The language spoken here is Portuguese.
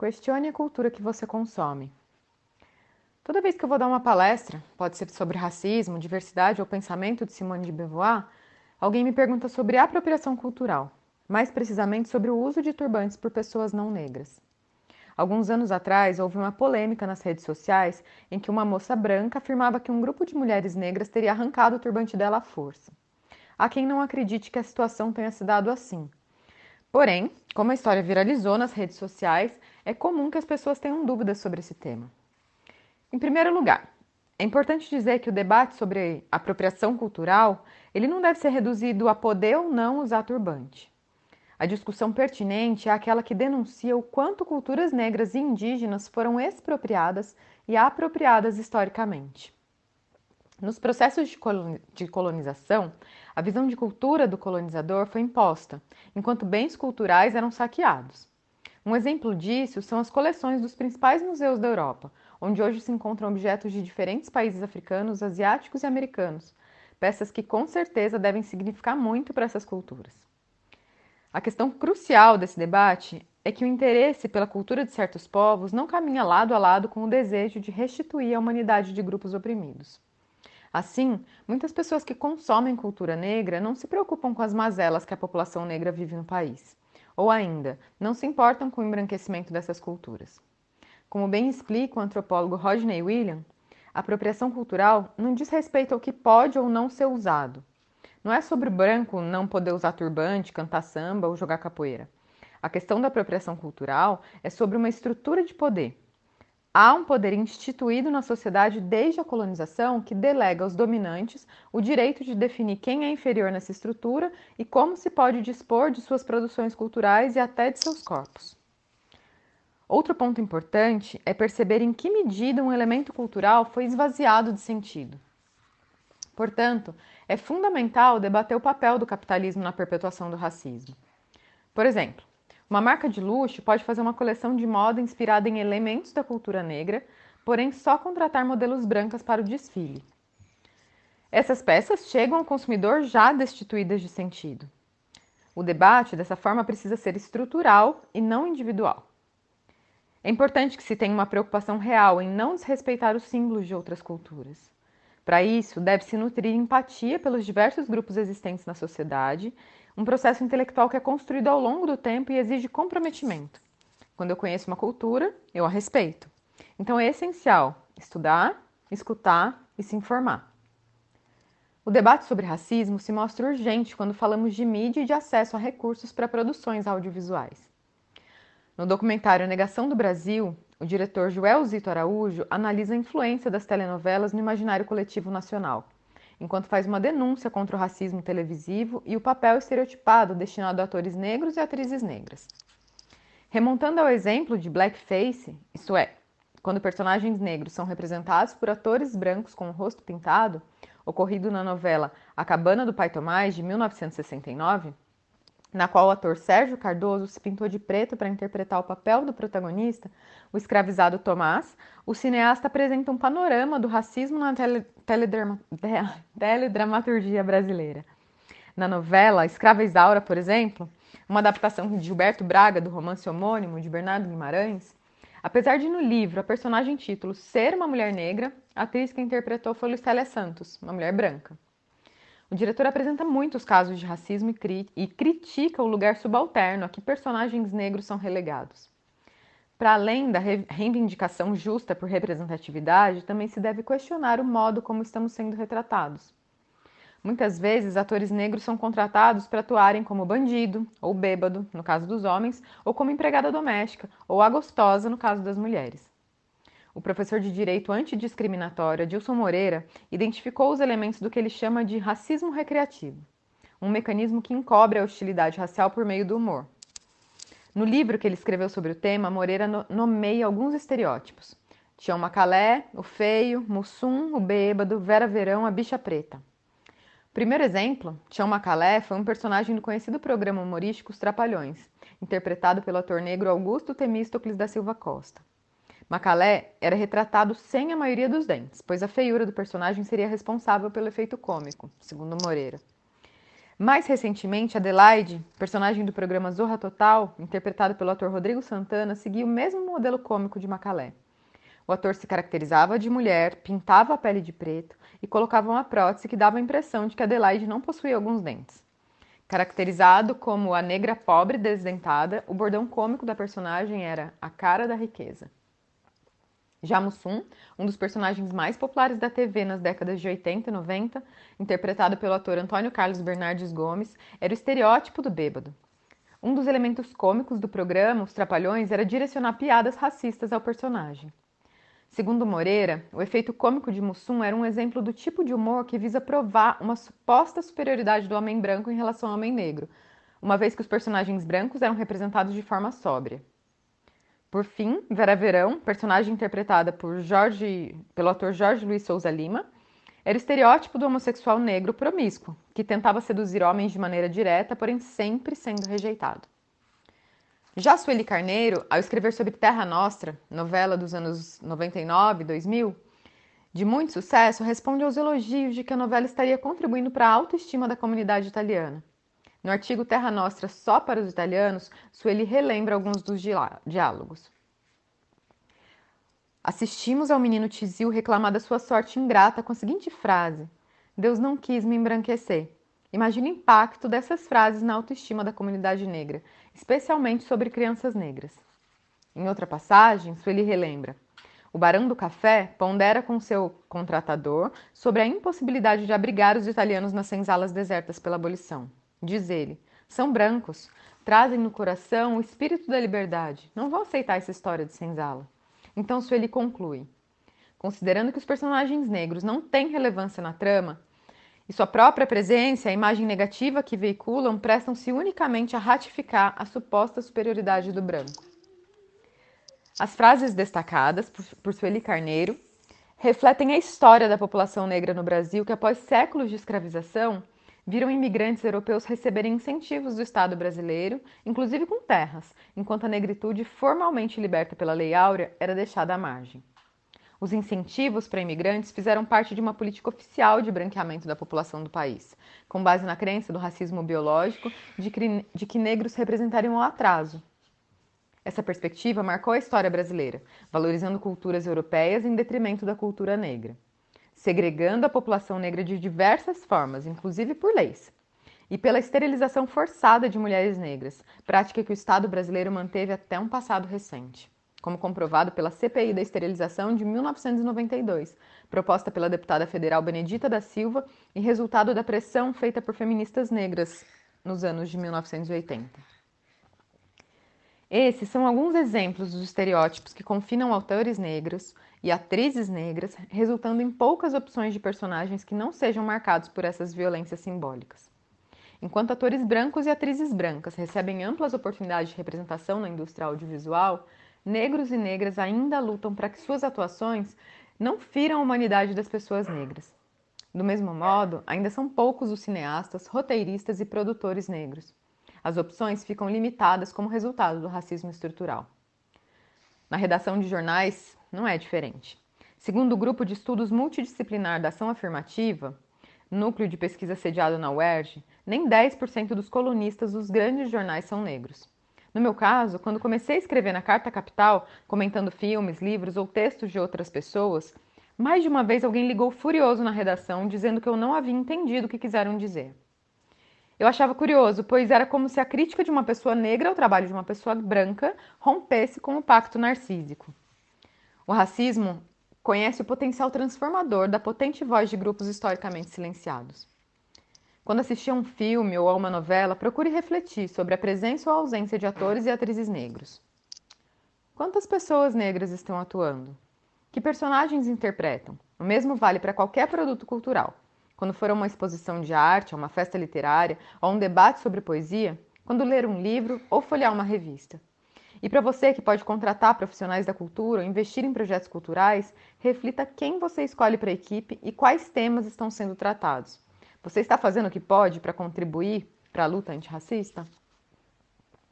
Questione a cultura que você consome. Toda vez que eu vou dar uma palestra, pode ser sobre racismo, diversidade ou pensamento de Simone de Beauvoir, alguém me pergunta sobre apropriação cultural, mais precisamente sobre o uso de turbantes por pessoas não negras. Alguns anos atrás, houve uma polêmica nas redes sociais em que uma moça branca afirmava que um grupo de mulheres negras teria arrancado o turbante dela à força. Há quem não acredite que a situação tenha se dado assim. Porém, como a história viralizou nas redes sociais, é comum que as pessoas tenham dúvidas sobre esse tema. Em primeiro lugar, é importante dizer que o debate sobre apropriação cultural, ele não deve ser reduzido a poder ou não usar turbante. A discussão pertinente é aquela que denuncia o quanto culturas negras e indígenas foram expropriadas e apropriadas historicamente. Nos processos de colonização, a visão de cultura do colonizador foi imposta, enquanto bens culturais eram saqueados. Um exemplo disso são as coleções dos principais museus da Europa, onde hoje se encontram objetos de diferentes países africanos, asiáticos e americanos, peças que com certeza devem significar muito para essas culturas. A questão crucial desse debate é que o interesse pela cultura de certos povos não caminha lado a lado com o desejo de restituir a humanidade de grupos oprimidos. Assim, muitas pessoas que consomem cultura negra não se preocupam com as mazelas que a população negra vive no país ou ainda, não se importam com o embranquecimento dessas culturas. Como bem explica o antropólogo Rodney William, a apropriação cultural não diz respeito ao que pode ou não ser usado. Não é sobre o branco não poder usar turbante, cantar samba ou jogar capoeira. A questão da apropriação cultural é sobre uma estrutura de poder, Há um poder instituído na sociedade desde a colonização que delega aos dominantes o direito de definir quem é inferior nessa estrutura e como se pode dispor de suas produções culturais e até de seus corpos. Outro ponto importante é perceber em que medida um elemento cultural foi esvaziado de sentido. Portanto, é fundamental debater o papel do capitalismo na perpetuação do racismo. Por exemplo, uma marca de luxo pode fazer uma coleção de moda inspirada em elementos da cultura negra, porém só contratar modelos brancas para o desfile. Essas peças chegam ao consumidor já destituídas de sentido. O debate, dessa forma, precisa ser estrutural e não individual. É importante que se tenha uma preocupação real em não desrespeitar os símbolos de outras culturas. Para isso, deve-se nutrir empatia pelos diversos grupos existentes na sociedade um processo intelectual que é construído ao longo do tempo e exige comprometimento. Quando eu conheço uma cultura, eu a respeito. Então é essencial estudar, escutar e se informar. O debate sobre racismo se mostra urgente quando falamos de mídia e de acesso a recursos para produções audiovisuais. No documentário Negação do Brasil, o diretor Joel Zito Araújo analisa a influência das telenovelas no imaginário coletivo nacional enquanto faz uma denúncia contra o racismo televisivo e o papel estereotipado destinado a atores negros e atrizes negras. Remontando ao exemplo de blackface, isto é, quando personagens negros são representados por atores brancos com o rosto pintado, ocorrido na novela A Cabana do Pai Tomás, de 1969, na qual o ator Sérgio Cardoso se pintou de preto para interpretar o papel do protagonista, o escravizado Tomás, o cineasta apresenta um panorama do racismo na tele, teledrama, teledramaturgia brasileira. Na novela Escrava Isaura, por exemplo, uma adaptação de Gilberto Braga do romance homônimo de Bernardo Guimarães, apesar de no livro a personagem título ser uma mulher negra, a atriz que interpretou foi Lucélia Santos, uma mulher branca. O diretor apresenta muitos casos de racismo e, cri e critica o lugar subalterno a que personagens negros são relegados. Para além da re reivindicação justa por representatividade, também se deve questionar o modo como estamos sendo retratados. Muitas vezes, atores negros são contratados para atuarem como bandido ou bêbado, no caso dos homens, ou como empregada doméstica ou a gostosa, no caso das mulheres. O professor de Direito Antidiscriminatório Adilson Moreira identificou os elementos do que ele chama de racismo recreativo, um mecanismo que encobre a hostilidade racial por meio do humor. No livro que ele escreveu sobre o tema, Moreira nomeia alguns estereótipos. Tião Macalé, o feio, Mussum, o bêbado, Vera Verão, a bicha preta. Primeiro exemplo, Tião Macalé, foi um personagem do conhecido programa humorístico Os Trapalhões, interpretado pelo ator negro Augusto Temístocles da Silva Costa. Macalé era retratado sem a maioria dos dentes, pois a feiura do personagem seria responsável pelo efeito cômico, segundo Moreira. Mais recentemente, Adelaide, personagem do programa Zorra Total, interpretado pelo ator Rodrigo Santana, seguia o mesmo modelo cômico de Macalé. O ator se caracterizava de mulher, pintava a pele de preto e colocava uma prótese que dava a impressão de que Adelaide não possuía alguns dentes. Caracterizado como a negra pobre desdentada, o bordão cômico da personagem era a cara da riqueza. Já Mussum, um dos personagens mais populares da TV nas décadas de 80 e 90, interpretado pelo ator Antônio Carlos Bernardes Gomes, era o estereótipo do bêbado. Um dos elementos cômicos do programa, Os Trapalhões, era direcionar piadas racistas ao personagem. Segundo Moreira, o efeito cômico de Mussum era um exemplo do tipo de humor que visa provar uma suposta superioridade do homem branco em relação ao homem negro, uma vez que os personagens brancos eram representados de forma sóbria. Por fim, Vera Verão, personagem interpretada por Jorge, pelo ator Jorge Luiz Souza Lima, era o estereótipo do homossexual negro promíscuo, que tentava seduzir homens de maneira direta, porém sempre sendo rejeitado. Já Sueli Carneiro, ao escrever sobre Terra Nostra, novela dos anos 99 e 2000, de muito sucesso, responde aos elogios de que a novela estaria contribuindo para a autoestima da comunidade italiana. No artigo Terra Nostra só para os italianos, Sueli relembra alguns dos diálogos. Assistimos ao menino Tizil reclamar da sua sorte ingrata com a seguinte frase: Deus não quis me embranquecer. Imagina o impacto dessas frases na autoestima da comunidade negra, especialmente sobre crianças negras. Em outra passagem, Sueli relembra: o Barão do Café pondera com seu contratador sobre a impossibilidade de abrigar os italianos nas senzalas desertas pela abolição. Diz ele: são brancos, trazem no coração o espírito da liberdade. Não vão aceitar essa história de senzala. Então Sueli conclui: considerando que os personagens negros não têm relevância na trama, e sua própria presença e a imagem negativa que veiculam prestam-se unicamente a ratificar a suposta superioridade do branco. As frases destacadas por Sueli Carneiro refletem a história da população negra no Brasil que, após séculos de escravização, viram imigrantes europeus receberem incentivos do Estado brasileiro, inclusive com terras, enquanto a negritude, formalmente liberta pela Lei Áurea, era deixada à margem. Os incentivos para imigrantes fizeram parte de uma política oficial de branqueamento da população do país, com base na crença do racismo biológico de que, de que negros representariam o atraso. Essa perspectiva marcou a história brasileira, valorizando culturas europeias em detrimento da cultura negra segregando a população negra de diversas formas, inclusive por leis, e pela esterilização forçada de mulheres negras, prática que o Estado brasileiro manteve até um passado recente, como comprovado pela CPI da esterilização de 1992, proposta pela deputada federal Benedita da Silva e resultado da pressão feita por feministas negras nos anos de 1980. Esses são alguns exemplos dos estereótipos que confinam autores negros e atrizes negras, resultando em poucas opções de personagens que não sejam marcados por essas violências simbólicas. Enquanto atores brancos e atrizes brancas recebem amplas oportunidades de representação na indústria audiovisual, negros e negras ainda lutam para que suas atuações não firam a humanidade das pessoas negras. Do mesmo modo, ainda são poucos os cineastas, roteiristas e produtores negros as opções ficam limitadas como resultado do racismo estrutural. Na redação de jornais, não é diferente. Segundo o grupo de estudos multidisciplinar da ação afirmativa, núcleo de pesquisa sediado na UERJ, nem 10% dos colunistas dos grandes jornais são negros. No meu caso, quando comecei a escrever na Carta Capital, comentando filmes, livros ou textos de outras pessoas, mais de uma vez alguém ligou furioso na redação dizendo que eu não havia entendido o que quiseram dizer. Eu achava curioso, pois era como se a crítica de uma pessoa negra ao trabalho de uma pessoa branca rompesse com o pacto narcísico. O racismo conhece o potencial transformador da potente voz de grupos historicamente silenciados. Quando assistir a um filme ou a uma novela, procure refletir sobre a presença ou ausência de atores e atrizes negros. Quantas pessoas negras estão atuando? Que personagens interpretam? O mesmo vale para qualquer produto cultural quando for a uma exposição de arte, a uma festa literária, a um debate sobre poesia, quando ler um livro ou folhear uma revista. E para você que pode contratar profissionais da cultura ou investir em projetos culturais, reflita quem você escolhe para a equipe e quais temas estão sendo tratados. Você está fazendo o que pode para contribuir para a luta antirracista?